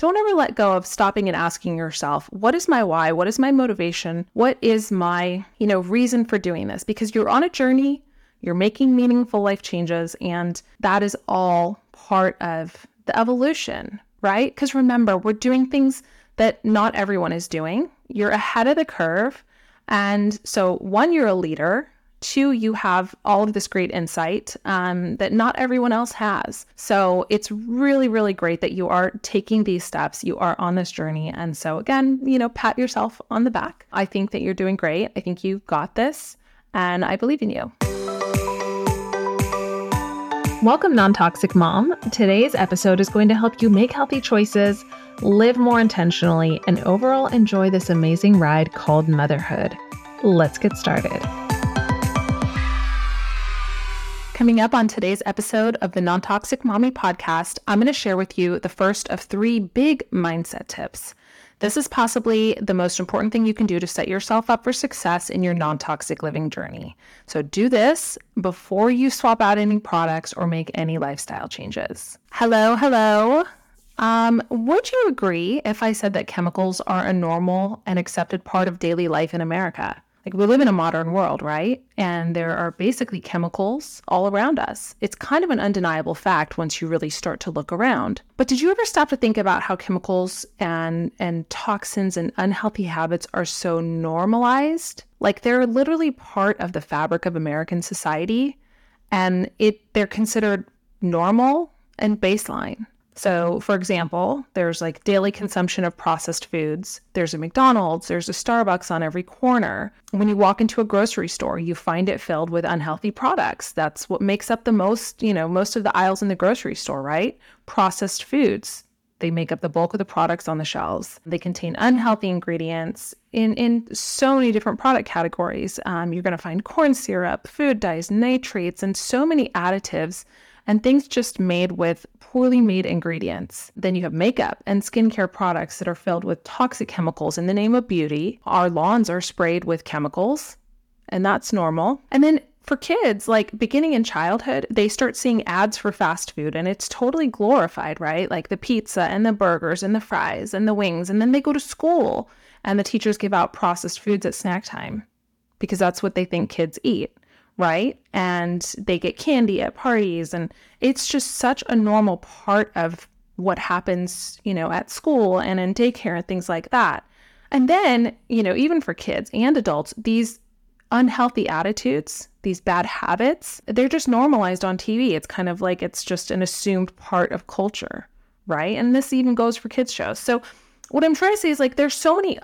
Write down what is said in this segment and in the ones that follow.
don't ever let go of stopping and asking yourself, what is my why? What is my motivation? What is my, you know, reason for doing this? Because you're on a journey, you're making meaningful life changes, and that is all part of the evolution, right? Because remember, we're doing things that not everyone is doing. You're ahead of the curve. And so, one, you're a leader. Two, you have all of this great insight um, that not everyone else has. So it's really, really great that you are taking these steps. You are on this journey. And so, again, you know, pat yourself on the back. I think that you're doing great. I think you've got this. And I believe in you. Welcome, Non Toxic Mom. Today's episode is going to help you make healthy choices, live more intentionally, and overall enjoy this amazing ride called motherhood. Let's get started. Coming up on today's episode of the Non Toxic Mommy podcast, I'm going to share with you the first of three big mindset tips. This is possibly the most important thing you can do to set yourself up for success in your non toxic living journey. So, do this before you swap out any products or make any lifestyle changes. Hello, hello. Um, would you agree if I said that chemicals are a normal and accepted part of daily life in America? Like we live in a modern world, right? And there are basically chemicals all around us. It's kind of an undeniable fact once you really start to look around. But did you ever stop to think about how chemicals and and toxins and unhealthy habits are so normalized? Like they're literally part of the fabric of American society and it they're considered normal and baseline. So, for example, there's like daily consumption of processed foods. There's a McDonald's, there's a Starbucks on every corner. When you walk into a grocery store, you find it filled with unhealthy products. That's what makes up the most, you know, most of the aisles in the grocery store, right? Processed foods. They make up the bulk of the products on the shelves. They contain unhealthy ingredients in, in so many different product categories. Um, you're going to find corn syrup, food dyes, nitrates, and so many additives and things just made with poorly made ingredients. Then you have makeup and skincare products that are filled with toxic chemicals in the name of beauty. Our lawns are sprayed with chemicals, and that's normal. And then for kids, like beginning in childhood, they start seeing ads for fast food and it's totally glorified, right? Like the pizza and the burgers and the fries and the wings. And then they go to school and the teachers give out processed foods at snack time because that's what they think kids eat right? And they get candy at parties. And it's just such a normal part of what happens, you know, at school and in daycare and things like that. And then, you know, even for kids and adults, these unhealthy attitudes, these bad habits, they're just normalized on TV. It's kind of like it's just an assumed part of culture, right? And this even goes for kids' shows. So, what I'm trying to say is like there's so many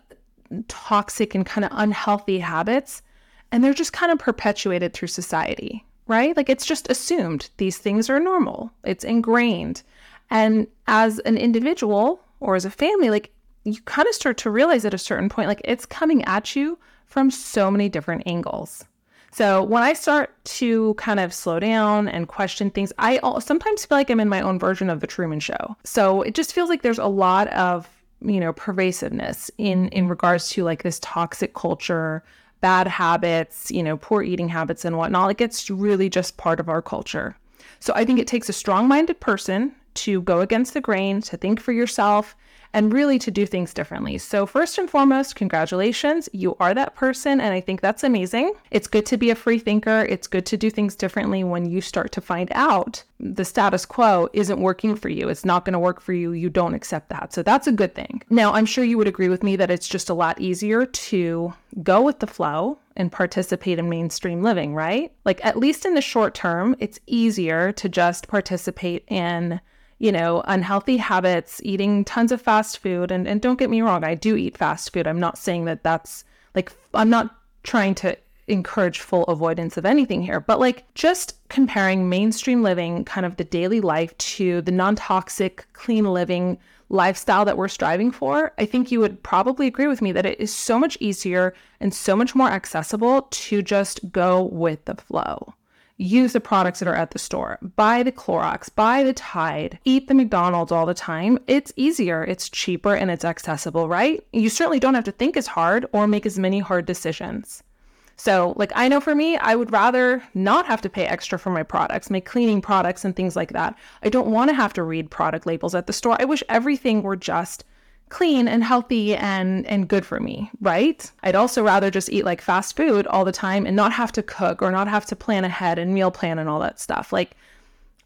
toxic and kind of unhealthy habits and they're just kind of perpetuated through society, right? Like it's just assumed these things are normal, it's ingrained. And as an individual or as a family, like you kind of start to realize at a certain point, like it's coming at you from so many different angles. So when I start to kind of slow down and question things, I sometimes feel like I'm in my own version of the Truman Show. So it just feels like there's a lot of you know pervasiveness in in regards to like this toxic culture bad habits, you know, poor eating habits and whatnot. Like it's really just part of our culture. So I think it takes a strong minded person to go against the grain, to think for yourself, and really to do things differently. So, first and foremost, congratulations. You are that person. And I think that's amazing. It's good to be a free thinker. It's good to do things differently when you start to find out the status quo isn't working for you. It's not going to work for you. You don't accept that. So, that's a good thing. Now, I'm sure you would agree with me that it's just a lot easier to go with the flow and participate in mainstream living, right? Like, at least in the short term, it's easier to just participate in you know, unhealthy habits, eating tons of fast food. And, and don't get me wrong, I do eat fast food. I'm not saying that that's like, I'm not trying to encourage full avoidance of anything here, but like just comparing mainstream living, kind of the daily life, to the non toxic, clean living lifestyle that we're striving for, I think you would probably agree with me that it is so much easier and so much more accessible to just go with the flow use the products that are at the store, buy the Clorox, buy the Tide, eat the McDonald's all the time. It's easier, it's cheaper, and it's accessible, right? You certainly don't have to think as hard or make as many hard decisions. So, like, I know for me, I would rather not have to pay extra for my products, my cleaning products and things like that. I don't want to have to read product labels at the store. I wish everything were just clean and healthy and and good for me, right? I'd also rather just eat like fast food all the time and not have to cook or not have to plan ahead and meal plan and all that stuff. Like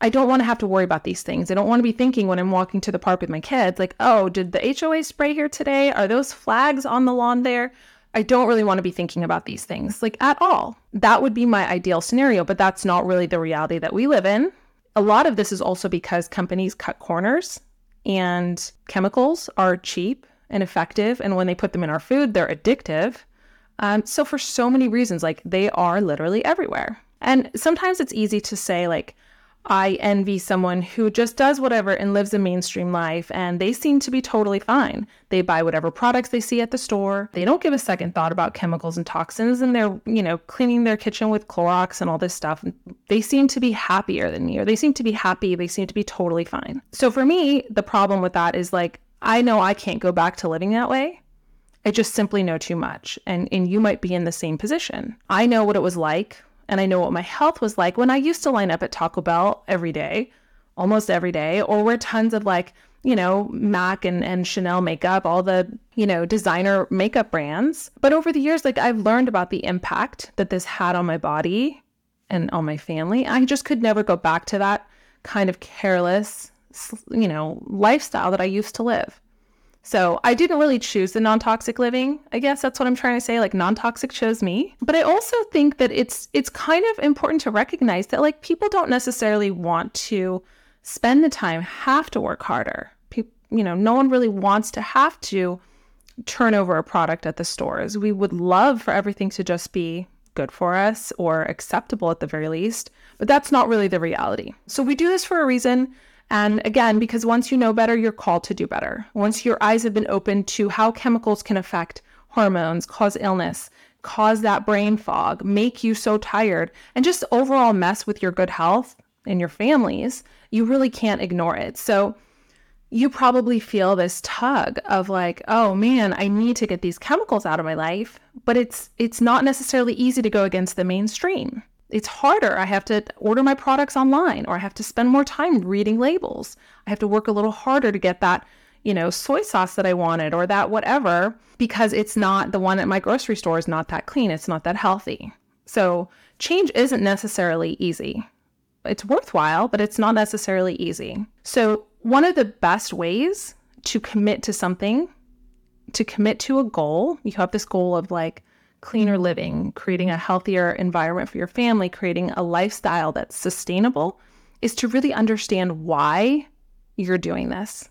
I don't want to have to worry about these things. I don't want to be thinking when I'm walking to the park with my kids like, "Oh, did the HOA spray here today? Are those flags on the lawn there?" I don't really want to be thinking about these things like at all. That would be my ideal scenario, but that's not really the reality that we live in. A lot of this is also because companies cut corners and chemicals are cheap and effective. And when they put them in our food, they're addictive. Um, so, for so many reasons, like they are literally everywhere. And sometimes it's easy to say, like, I envy someone who just does whatever and lives a mainstream life and they seem to be totally fine. They buy whatever products they see at the store. They don't give a second thought about chemicals and toxins and they're, you know, cleaning their kitchen with Clorox and all this stuff. They seem to be happier than me or they seem to be happy. They seem to be totally fine. So for me, the problem with that is like, I know I can't go back to living that way. I just simply know too much. And, and you might be in the same position. I know what it was like and I know what my health was like when I used to line up at Taco Bell every day, almost every day, or wear tons of like, you know, MAC and, and Chanel makeup, all the, you know, designer makeup brands. But over the years, like I've learned about the impact that this had on my body and on my family. I just could never go back to that kind of careless, you know, lifestyle that I used to live. So I didn't really choose the non-toxic living. I guess that's what I'm trying to say. Like non-toxic chose me. But I also think that it's it's kind of important to recognize that like people don't necessarily want to spend the time, have to work harder. People, you know, no one really wants to have to turn over a product at the stores. We would love for everything to just be good for us or acceptable at the very least, but that's not really the reality. So we do this for a reason. And again, because once you know better, you're called to do better. Once your eyes have been opened to how chemicals can affect hormones, cause illness, cause that brain fog, make you so tired, and just overall mess with your good health and your families, you really can't ignore it. So you probably feel this tug of like, oh man, I need to get these chemicals out of my life, but it's it's not necessarily easy to go against the mainstream it's harder. I have to order my products online or I have to spend more time reading labels. I have to work a little harder to get that, you know, soy sauce that I wanted or that whatever because it's not the one at my grocery store is not that clean. It's not that healthy. So change isn't necessarily easy. It's worthwhile, but it's not necessarily easy. So one of the best ways to commit to something, to commit to a goal, you have this goal of like, cleaner living, creating a healthier environment for your family, creating a lifestyle that's sustainable, is to really understand why you're doing this.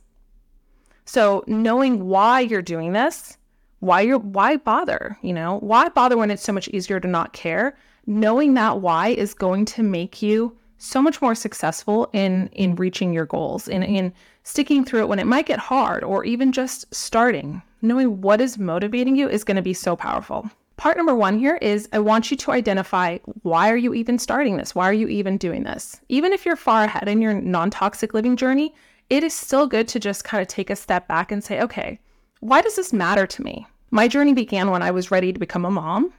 So, knowing why you're doing this, why you're why bother, you know? Why bother when it's so much easier to not care? Knowing that why is going to make you so much more successful in in reaching your goals in in sticking through it when it might get hard or even just starting knowing what is motivating you is going to be so powerful part number one here is I want you to identify why are you even starting this? Why are you even doing this? Even if you're far ahead in your non-toxic living journey, it is still good to just kind of take a step back and say, okay, why does this matter to me? My journey began when I was ready to become a mom.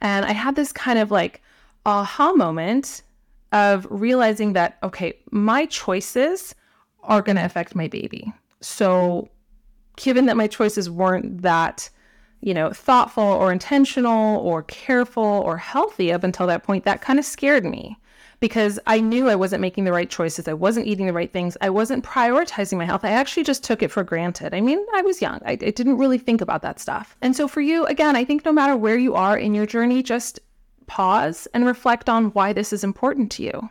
And I had this kind of like aha moment of realizing that, okay, my choices are going to affect my baby. So, given that my choices weren't that you know, thoughtful or intentional or careful or healthy up until that point, that kind of scared me because I knew I wasn't making the right choices. I wasn't eating the right things. I wasn't prioritizing my health. I actually just took it for granted. I mean, I was young. I, I didn't really think about that stuff. And so for you, again, I think no matter where you are in your journey, just pause and reflect on why this is important to you.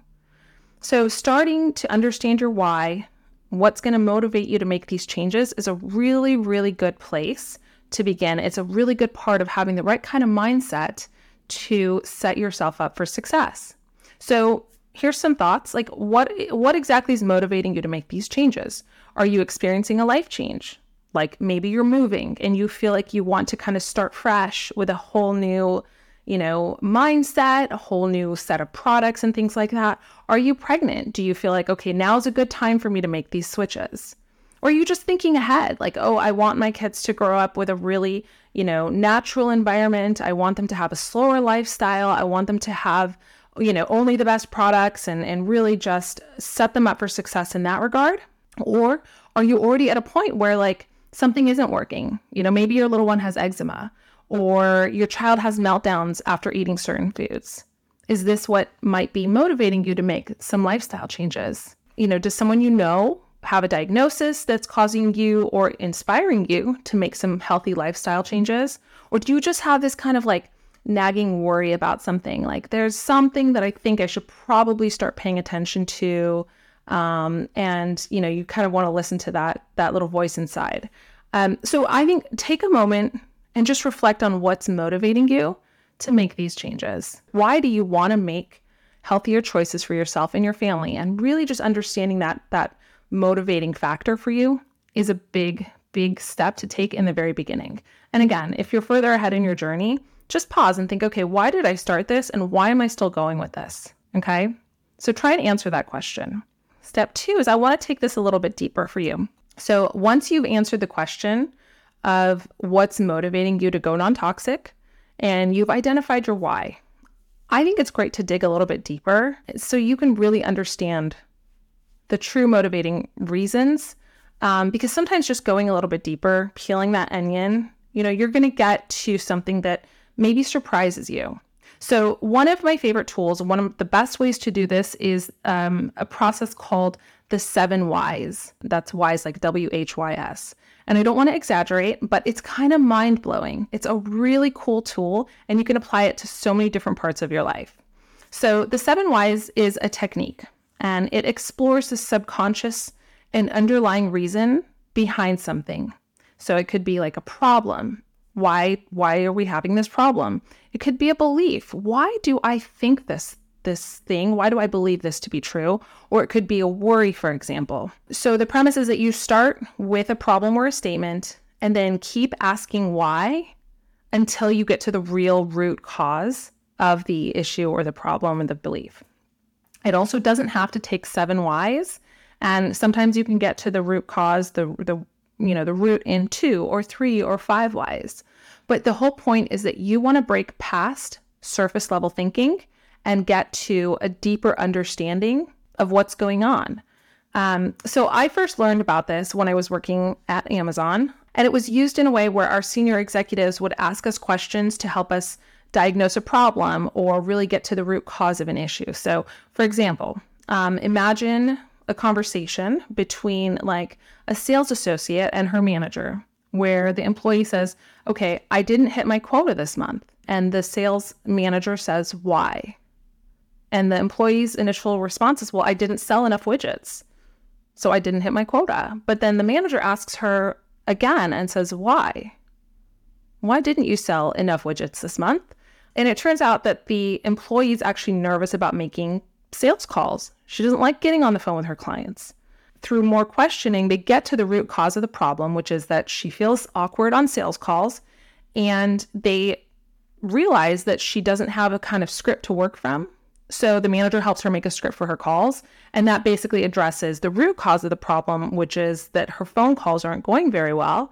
So starting to understand your why, what's going to motivate you to make these changes is a really, really good place to begin. It's a really good part of having the right kind of mindset to set yourself up for success. So, here's some thoughts like what what exactly is motivating you to make these changes? Are you experiencing a life change? Like maybe you're moving and you feel like you want to kind of start fresh with a whole new, you know, mindset, a whole new set of products and things like that. Are you pregnant? Do you feel like okay, now's a good time for me to make these switches? Or are you just thinking ahead, like, oh, I want my kids to grow up with a really, you know, natural environment. I want them to have a slower lifestyle. I want them to have, you know, only the best products and, and really just set them up for success in that regard? Or are you already at a point where like something isn't working? You know, maybe your little one has eczema or your child has meltdowns after eating certain foods. Is this what might be motivating you to make some lifestyle changes? You know, does someone you know have a diagnosis that's causing you or inspiring you to make some healthy lifestyle changes? Or do you just have this kind of like nagging worry about something? Like, there's something that I think I should probably start paying attention to. Um, and you know, you kind of want to listen to that that little voice inside. Um, so I think take a moment and just reflect on what's motivating you to make these changes. Why do you want to make healthier choices for yourself and your family? And really just understanding that that motivating factor for you is a big, big step to take in the very beginning. And again, if you're further ahead in your journey, just pause and think, okay, why did I start this and why am I still going with this? Okay. So try and answer that question. Step two is I want to take this a little bit deeper for you. So once you've answered the question of what's motivating you to go non toxic and you've identified your why, I think it's great to dig a little bit deeper so you can really understand the true motivating reasons. Um, because sometimes just going a little bit deeper, peeling that onion, you know, you're going to get to something that maybe surprises you. So, one of my favorite tools, one of the best ways to do this is um, a process called the seven whys. That's whys like W H Y S. And I don't want to exaggerate, but it's kind of mind blowing. It's a really cool tool, and you can apply it to so many different parts of your life. So, the seven whys is a technique and it explores the subconscious and underlying reason behind something. So it could be like a problem. Why why are we having this problem? It could be a belief. Why do I think this this thing? Why do I believe this to be true? Or it could be a worry, for example. So the premise is that you start with a problem or a statement and then keep asking why until you get to the real root cause of the issue or the problem or the belief. It also doesn't have to take seven whys. And sometimes you can get to the root cause, the, the you know, the root in two or three or five whys. But the whole point is that you want to break past surface level thinking and get to a deeper understanding of what's going on. Um, so I first learned about this when I was working at Amazon, and it was used in a way where our senior executives would ask us questions to help us diagnose a problem or really get to the root cause of an issue. So, for example, um, imagine a conversation between like a sales associate and her manager where the employee says, Okay, I didn't hit my quota this month. And the sales manager says, Why? And the employee's initial response is, Well, I didn't sell enough widgets. So I didn't hit my quota. But then the manager asks her again and says, Why? Why didn't you sell enough widgets this month? And it turns out that the employee is actually nervous about making sales calls. She doesn't like getting on the phone with her clients. Through more questioning, they get to the root cause of the problem, which is that she feels awkward on sales calls. And they realize that she doesn't have a kind of script to work from. So the manager helps her make a script for her calls. And that basically addresses the root cause of the problem, which is that her phone calls aren't going very well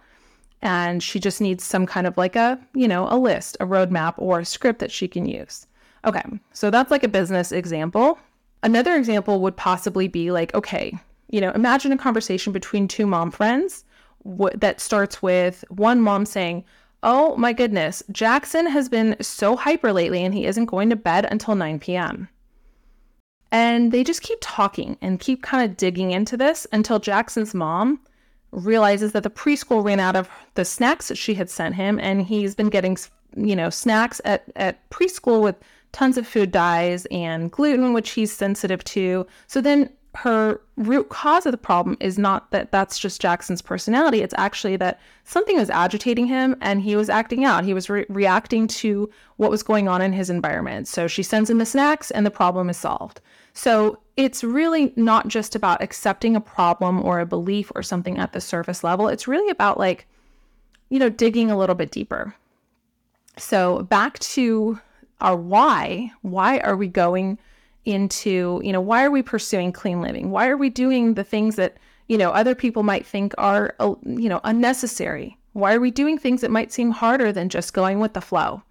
and she just needs some kind of like a, you know, a list, a roadmap, or a script that she can use. Okay, so that's like a business example. Another example would possibly be like, okay, you know, imagine a conversation between two mom friends that starts with one mom saying, Oh my goodness, Jackson has been so hyper lately and he isn't going to bed until 9 p.m. And they just keep talking and keep kind of digging into this until Jackson's mom realizes that the preschool ran out of the snacks that she had sent him and he's been getting you know snacks at at preschool with tons of food dyes and gluten which he's sensitive to. So then her root cause of the problem is not that that's just Jackson's personality it's actually that something was agitating him and he was acting out he was re- reacting to what was going on in his environment so she sends him the snacks and the problem is solved so it's really not just about accepting a problem or a belief or something at the surface level. It's really about like, you know, digging a little bit deeper. So back to our why. Why are we going into, you know, why are we pursuing clean living? Why are we doing the things that, you know, other people might think are, uh, you know, unnecessary. Why are we doing things that might seem harder than just going with the flow?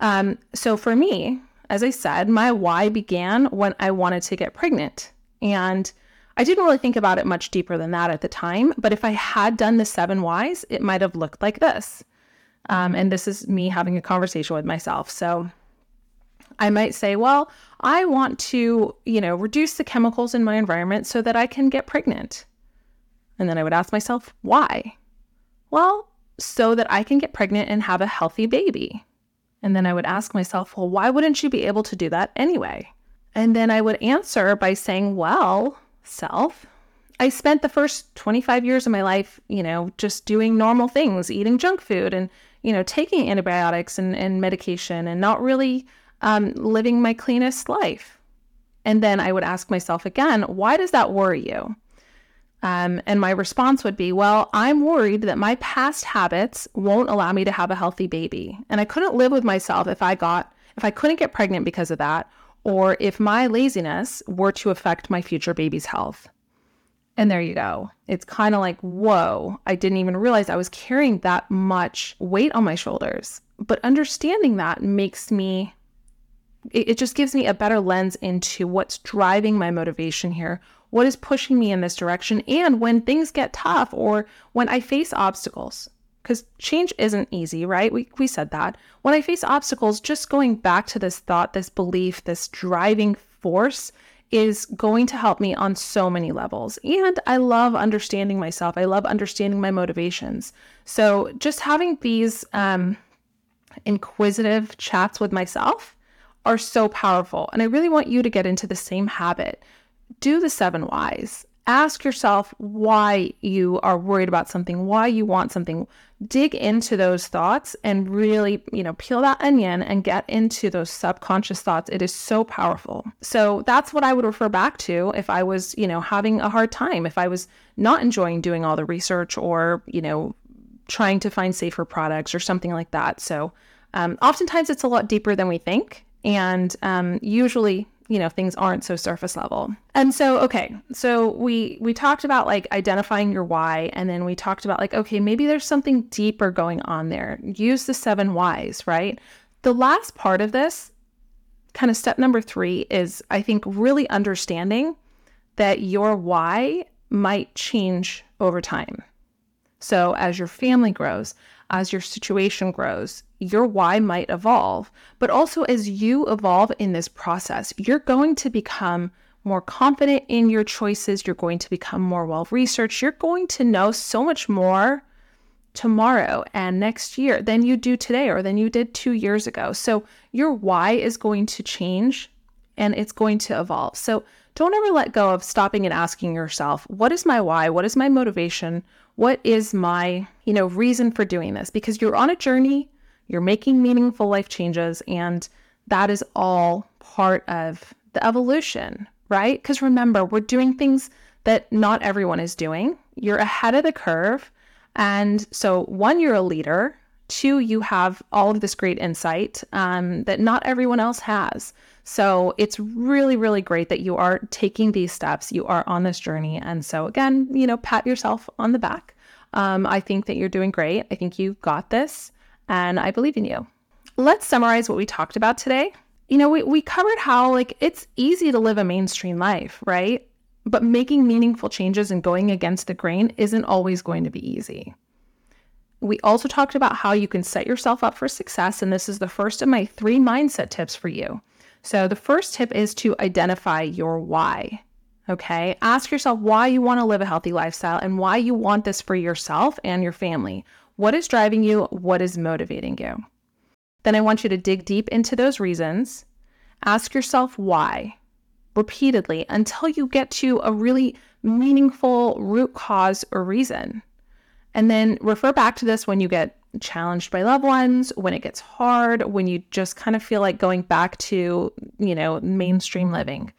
Um, so for me, as I said, my why began when I wanted to get pregnant. And I didn't really think about it much deeper than that at the time. But if I had done the seven whys, it might have looked like this. Um, and this is me having a conversation with myself. So I might say, well, I want to, you know, reduce the chemicals in my environment so that I can get pregnant. And then I would ask myself, why? Well, so that I can get pregnant and have a healthy baby. And then I would ask myself, well, why wouldn't you be able to do that anyway? And then I would answer by saying, well, self, I spent the first 25 years of my life, you know, just doing normal things, eating junk food and, you know, taking antibiotics and, and medication and not really um, living my cleanest life. And then I would ask myself again, why does that worry you? Um, and my response would be, well, I'm worried that my past habits won't allow me to have a healthy baby. And I couldn't live with myself if I got, if I couldn't get pregnant because of that, or if my laziness were to affect my future baby's health. And there you go. It's kind of like, whoa, I didn't even realize I was carrying that much weight on my shoulders. But understanding that makes me it, it just gives me a better lens into what's driving my motivation here, what is pushing me in this direction, and when things get tough or when I face obstacles. Because change isn't easy, right? We, we said that. When I face obstacles, just going back to this thought, this belief, this driving force is going to help me on so many levels. And I love understanding myself. I love understanding my motivations. So just having these um, inquisitive chats with myself are so powerful. And I really want you to get into the same habit. Do the seven whys. Ask yourself why you are worried about something, why you want something. Dig into those thoughts and really, you know, peel that onion and get into those subconscious thoughts. It is so powerful. So that's what I would refer back to if I was, you know, having a hard time, if I was not enjoying doing all the research or, you know, trying to find safer products or something like that. So um, oftentimes it's a lot deeper than we think. And um, usually, you know, things aren't so surface level. And so, okay, so we we talked about like identifying your why, and then we talked about like, okay, maybe there's something deeper going on there. Use the seven whys, right? The last part of this, kind of step number three, is I think really understanding that your why might change over time. So as your family grows, as your situation grows, your why might evolve. But also, as you evolve in this process, you're going to become more confident in your choices. You're going to become more well researched. You're going to know so much more tomorrow and next year than you do today or than you did two years ago. So, your why is going to change and it's going to evolve. So, don't ever let go of stopping and asking yourself, what is my why? What is my motivation? What is my, you know, reason for doing this? Because you're on a journey, you're making meaningful life changes, and that is all part of the evolution, right? Because remember, we're doing things that not everyone is doing. You're ahead of the curve. And so, one, you're a leader. Two, you have all of this great insight um, that not everyone else has. So it's really, really great that you are taking these steps. You are on this journey. And so, again, you know, pat yourself on the back. Um, I think that you're doing great. I think you've got this, and I believe in you. Let's summarize what we talked about today. You know, we, we covered how, like, it's easy to live a mainstream life, right? But making meaningful changes and going against the grain isn't always going to be easy. We also talked about how you can set yourself up for success. And this is the first of my three mindset tips for you. So, the first tip is to identify your why. Okay. Ask yourself why you want to live a healthy lifestyle and why you want this for yourself and your family. What is driving you? What is motivating you? Then I want you to dig deep into those reasons. Ask yourself why repeatedly until you get to a really meaningful root cause or reason. And then refer back to this when you get challenged by loved ones, when it gets hard, when you just kind of feel like going back to, you know, mainstream living.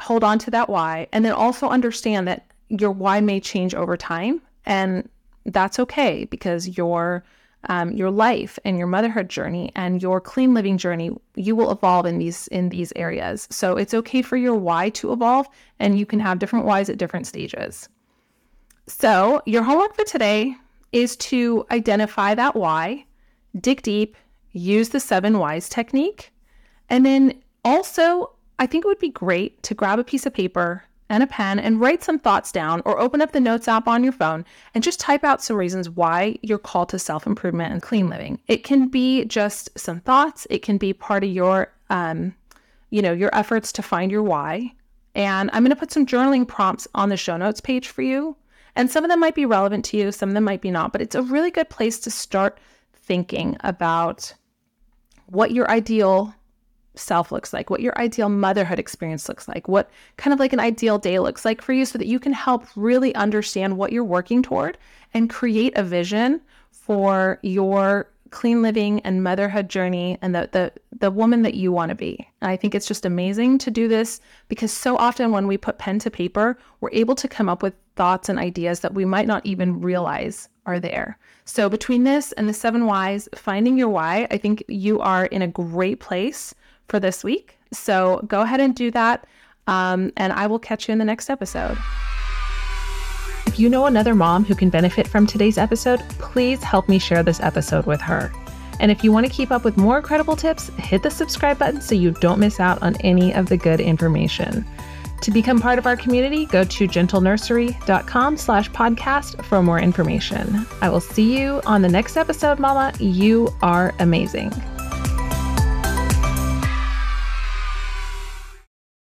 Hold on to that why. And then also understand that your why may change over time. And that's okay because your um, your life and your motherhood journey and your clean living journey, you will evolve in these in these areas. So it's okay for your why to evolve, and you can have different whys at different stages. So, your homework for today is to identify that why, dig deep, use the seven whys technique, and then also, I think it would be great to grab a piece of paper and a pen and write some thoughts down or open up the notes app on your phone and just type out some reasons why you're called to self improvement and clean living. It can be just some thoughts, it can be part of your, um, you know, your efforts to find your why. And I'm going to put some journaling prompts on the show notes page for you. And some of them might be relevant to you, some of them might be not, but it's a really good place to start thinking about what your ideal self looks like, what your ideal motherhood experience looks like, what kind of like an ideal day looks like for you so that you can help really understand what you're working toward and create a vision for your clean living and motherhood journey and the the the woman that you want to be. And I think it's just amazing to do this because so often when we put pen to paper, we're able to come up with thoughts and ideas that we might not even realize are there. So between this and the seven whys, finding your why, I think you are in a great place for this week. So go ahead and do that. Um, and I will catch you in the next episode. If you know another mom who can benefit from today's episode, please help me share this episode with her. And if you want to keep up with more credible tips, hit the subscribe button so you don't miss out on any of the good information. To become part of our community, go to gentlenursery.com slash podcast for more information. I will see you on the next episode, Mama. You are amazing.